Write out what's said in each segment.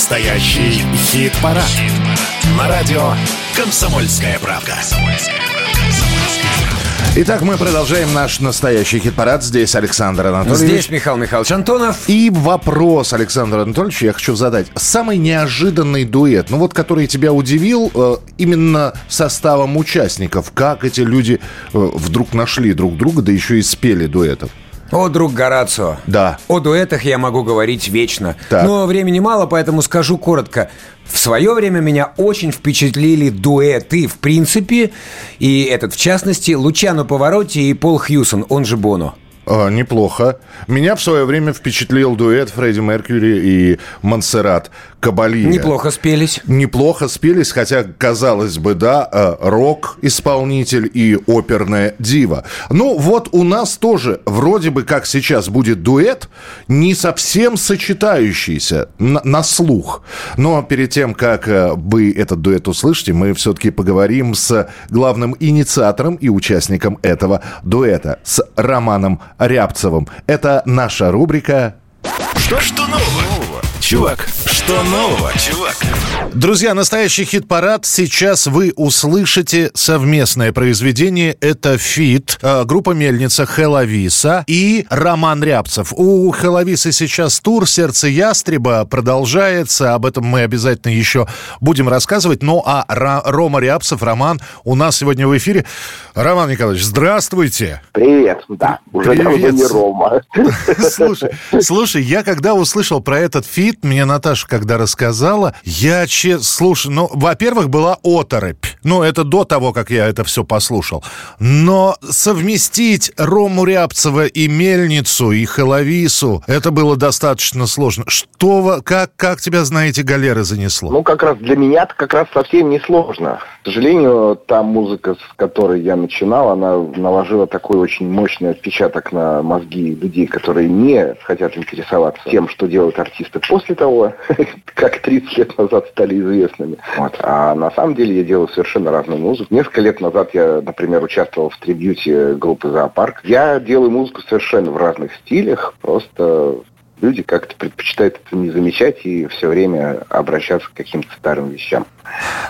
Настоящий хит-парад. Хит На радио «Комсомольская правка». Итак, мы продолжаем наш настоящий хит-парад. Здесь Александр Анатольевич. Здесь Михаил Михайлович Антонов. И вопрос, Александр Анатольевич, я хочу задать. Самый неожиданный дуэт, ну вот который тебя удивил э, именно составом участников. Как эти люди э, вдруг нашли друг друга, да еще и спели дуэтов? О, друг Горацио. Да. О дуэтах я могу говорить вечно. Так. Но времени мало, поэтому скажу коротко. В свое время меня очень впечатлили дуэты, в принципе, и этот, в частности, Лучано Повороти и Пол Хьюсон, он же Боно. А, неплохо. Меня в свое время впечатлил дуэт Фредди Меркьюри и Монсеррат Кабалия. Неплохо спелись. Неплохо спелись, хотя, казалось бы, да, э, рок-исполнитель и оперная дива. Ну, вот у нас тоже вроде бы как сейчас будет дуэт, не совсем сочетающийся на, на слух. Но перед тем, как э, вы этот дуэт услышите, мы все-таки поговорим с главным инициатором и участником этого дуэта, с Романом Рябцевым. Это наша рубрика Что, что нового? Чувак, что нового, чувак? Друзья, настоящий хит-парад. Сейчас вы услышите совместное произведение. Это feat. э, Группа Мельница Хелависа и Роман Рябцев. У Хелависы сейчас тур «Сердце ястреба» продолжается. Об этом мы обязательно еще будем рассказывать. Ну, а Ра- Рома Рябцев, Роман, у нас сегодня в эфире. Роман Николаевич, здравствуйте. Привет, да, уже Привет. давно не Рома. Слушай, слушай, я когда услышал про этот feat, мне Наташа когда рассказала, я че, слушай, ну, во-первых, была оторопь. Ну, это до того, как я это все послушал. Но совместить Рому Рябцева и Мельницу, и Хелавису, это было достаточно сложно. Что, как, как тебя, на эти галеры занесло? Ну, как раз для меня это как раз совсем не сложно. К сожалению, та музыка, с которой я начинал, она наложила такой очень мощный отпечаток на мозги людей, которые не хотят интересоваться тем, что делают артисты после того, как 30 лет назад стали известными. Вот. А на самом деле я делаю совершенно разную музыку. Несколько лет назад я, например, участвовал в трибьюте группы «Зоопарк». Я делаю музыку совершенно в разных стилях, просто люди как-то предпочитают это не замечать и все время обращаться к каким-то старым вещам.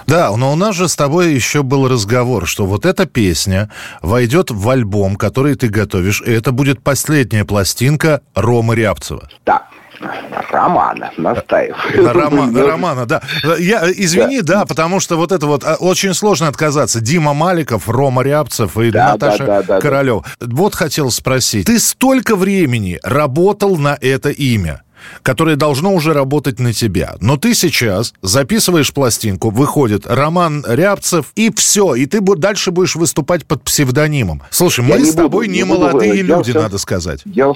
Да, но у нас же с тобой еще был разговор, что вот эта песня войдет в альбом, который ты готовишь, и это будет последняя пластинка Ромы Рябцева. Да, Романа, настаиваю. На Рома- на Романа, да. Я, извини, да. потому что вот это вот а, очень сложно отказаться. Дима Маликов, Рома Рябцев и Да, Наташа да, да, да, да. Королев. Вот хотел спросить. Ты столько времени работал на это имя которое должно уже работать на тебя. Но ты сейчас записываешь пластинку, выходит Роман Рябцев, и все, и ты дальше будешь выступать под псевдонимом. Слушай, Я мы с тобой буду, не не буду, молодые я люди, всё- надо сказать. Я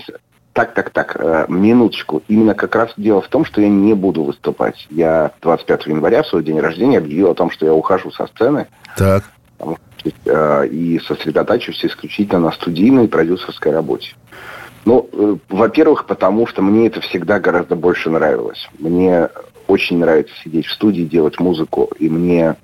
Так, так, так, э, минуточку. Именно как раз дело в том, что я не буду выступать. Я 25 января, в свой день рождения, объявил о том, что я ухожу со сцены Так. э, и сосредотачиваюсь исключительно на студийной и продюсерской работе. Ну, э, во-первых, потому что мне это всегда гораздо больше нравилось. Мне очень нравится сидеть в студии, делать музыку, и мне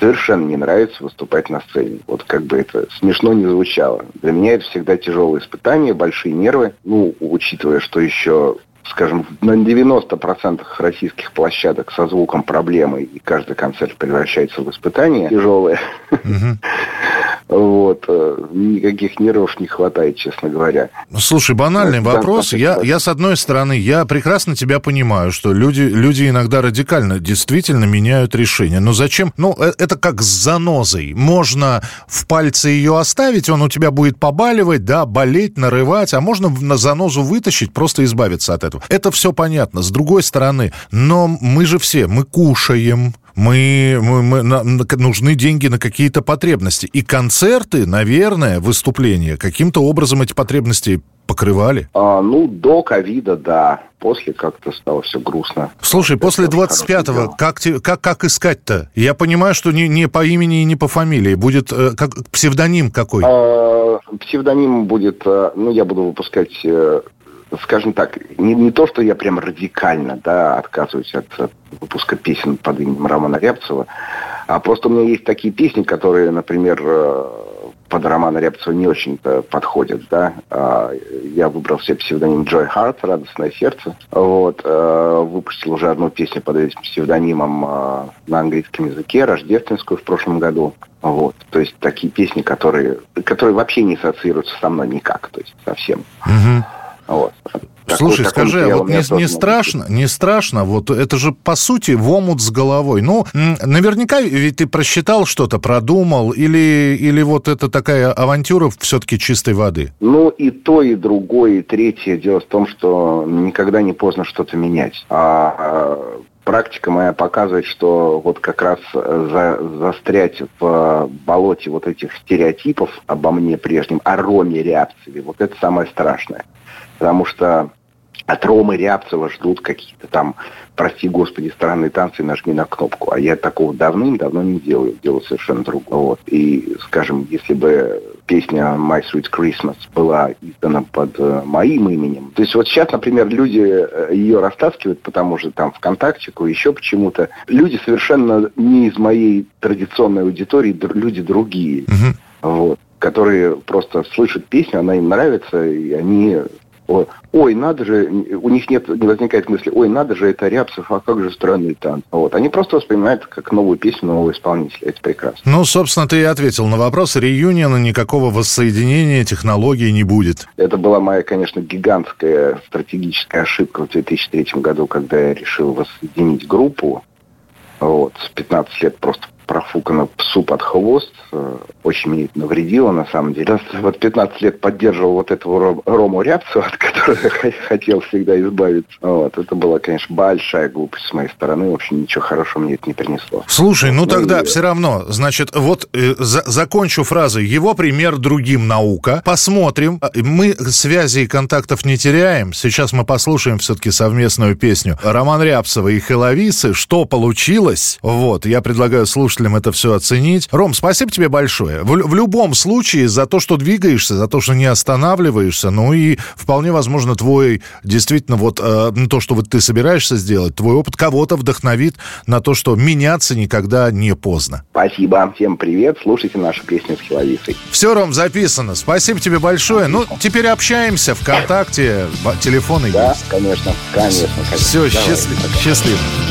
совершенно не нравится выступать на сцене. Вот как бы это смешно не звучало. Для меня это всегда тяжелые испытания, большие нервы. Ну, учитывая, что еще скажем, на 90% российских площадок со звуком проблемы, и каждый концерт превращается в испытание тяжелое. Вот. э, Никаких нервов не хватает, честно говоря. Ну, Слушай, банальный Да, вопрос. да, Я, да. я, с одной стороны, я прекрасно тебя понимаю, что люди, люди иногда радикально действительно меняют решение. Но зачем? Ну, э, это как с занозой. Можно в пальце ее оставить, он у тебя будет побаливать, да, болеть, нарывать, а можно на занозу вытащить, просто избавиться от этого. Это все понятно. С другой стороны, но мы же все, мы кушаем, мы, мы- мы- на- на- нужны деньги на какие-то потребности. И концерты, наверное, выступления каким-то образом эти потребности покрывали. А, ну, до ковида, да. После как-то стало все грустно. Слушай, Это после тоже хорошее 25-го дело. как, как, как искать-то? Я понимаю, что не, не по имени и не по фамилии. Будет э, как, псевдоним какой? А, Псевдоним будет, э, ну, я буду выпускать, э, скажем так, не, не то, что я прям радикально, да, отказываюсь от, от выпуска песен под именем Романа Рябцева, а просто у меня есть такие песни, которые, например, э, под романа Рябцева не очень подходят, да. А, я выбрал себе псевдоним Джой Харт, «Радостное сердце». Вот. А, выпустил уже одну песню под этим псевдонимом а, на английском языке, рождественскую в прошлом году. Вот. То есть такие песни, которые, которые вообще не ассоциируются со мной никак, то есть совсем. Угу. Вот. Слушай, такой, скажи, а вот не, не страшно, не страшно, вот это же по сути в омут с головой. Ну, наверняка ведь ты просчитал что-то, продумал, или, или вот это такая авантюра все-таки чистой воды? Ну, и то, и другое, и третье. Дело в том, что никогда не поздно что-то менять. А, а практика моя показывает, что вот как раз за, застрять в болоте вот этих стереотипов обо мне прежнем, о Роме Рябцеве, вот это самое страшное. Потому что от Ромы Рябцева ждут какие-то там, прости господи, странные танцы, нажми на кнопку. А я такого давным-давно не делаю, делаю совершенно другое. Вот. И, скажем, если бы песня My Sweet Christmas была издана под э, моим именем, то есть вот сейчас, например, люди э, ее растаскивают, потому что там ВКонтакте, еще почему-то. Люди совершенно не из моей традиционной аудитории, люди другие. Uh-huh. Вот которые просто слышат песню, она им нравится, и они ой, надо же, у них нет, не возникает мысли, ой, надо же, это Рябцев, а как же странный танк. Вот. Они просто воспринимают как новую песню нового исполнителя. Это прекрасно. Ну, собственно, ты и ответил на вопрос. Реюниона никакого воссоединения технологий не будет. Это была моя, конечно, гигантская стратегическая ошибка в 2003 году, когда я решил воссоединить группу. Вот, с 15 лет просто профукано псу под хвост. Э, очень мне это навредило, на самом деле. Я вот 15 лет поддерживал вот этого Рому Рябцева, от которого я хотел всегда избавиться. Вот. Это была, конечно, большая глупость с моей стороны. В общем, ничего хорошего мне это не принесло. Слушай, ну, ну тогда и... все равно, значит, вот э, за, закончу фразой. Его пример другим наука. Посмотрим. А, мы связи и контактов не теряем. Сейчас мы послушаем все-таки совместную песню Роман Рябцева и Хеловисы. Что получилось? Вот, я предлагаю слушать слушателям это все оценить. Ром, спасибо тебе большое. В, в любом случае за то, что двигаешься, за то, что не останавливаешься, ну и вполне возможно твой действительно вот э, то, что вот ты собираешься сделать, твой опыт кого-то вдохновит на то, что меняться никогда не поздно. Спасибо. Всем привет. Слушайте нашу песню с Хиловицей. Все, Ром, записано. Спасибо тебе большое. Ну, теперь общаемся ВКонтакте. Телефоны да, есть. конечно, конечно. конечно. Все, счастлив, счастливо. Когда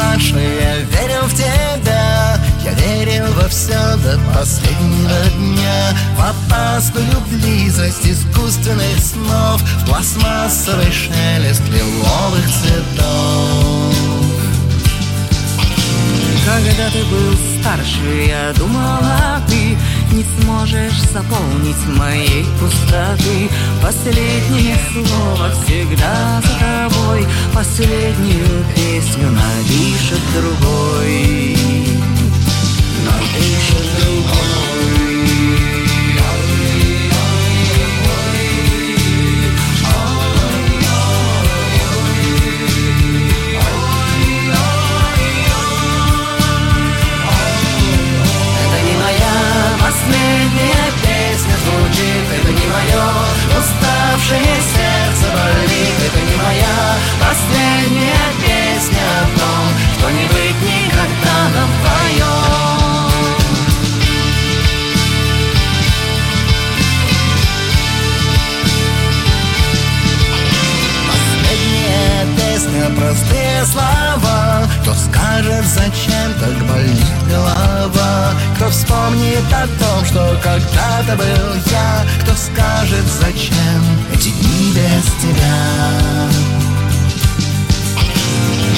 младше, я верил в тебя. Я верил во все до последнего дня. В опасную близость искусственных снов В пластмассовый шелест лиловых цветов. Когда ты был старше, я думала, заполнить моей пустоты. Последнее слово всегда за тобой. Последнюю песню напишет другой. Напишет другой зачем так болит голова? Кто вспомнит о том, что когда-то был я? Кто скажет, зачем эти дни без тебя?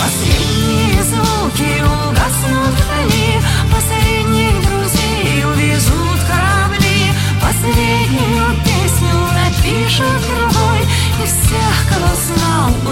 Последние звуки угаснут вдали Последних друзей увезут корабли. Последнюю песню напишет другой И всех, кого знал,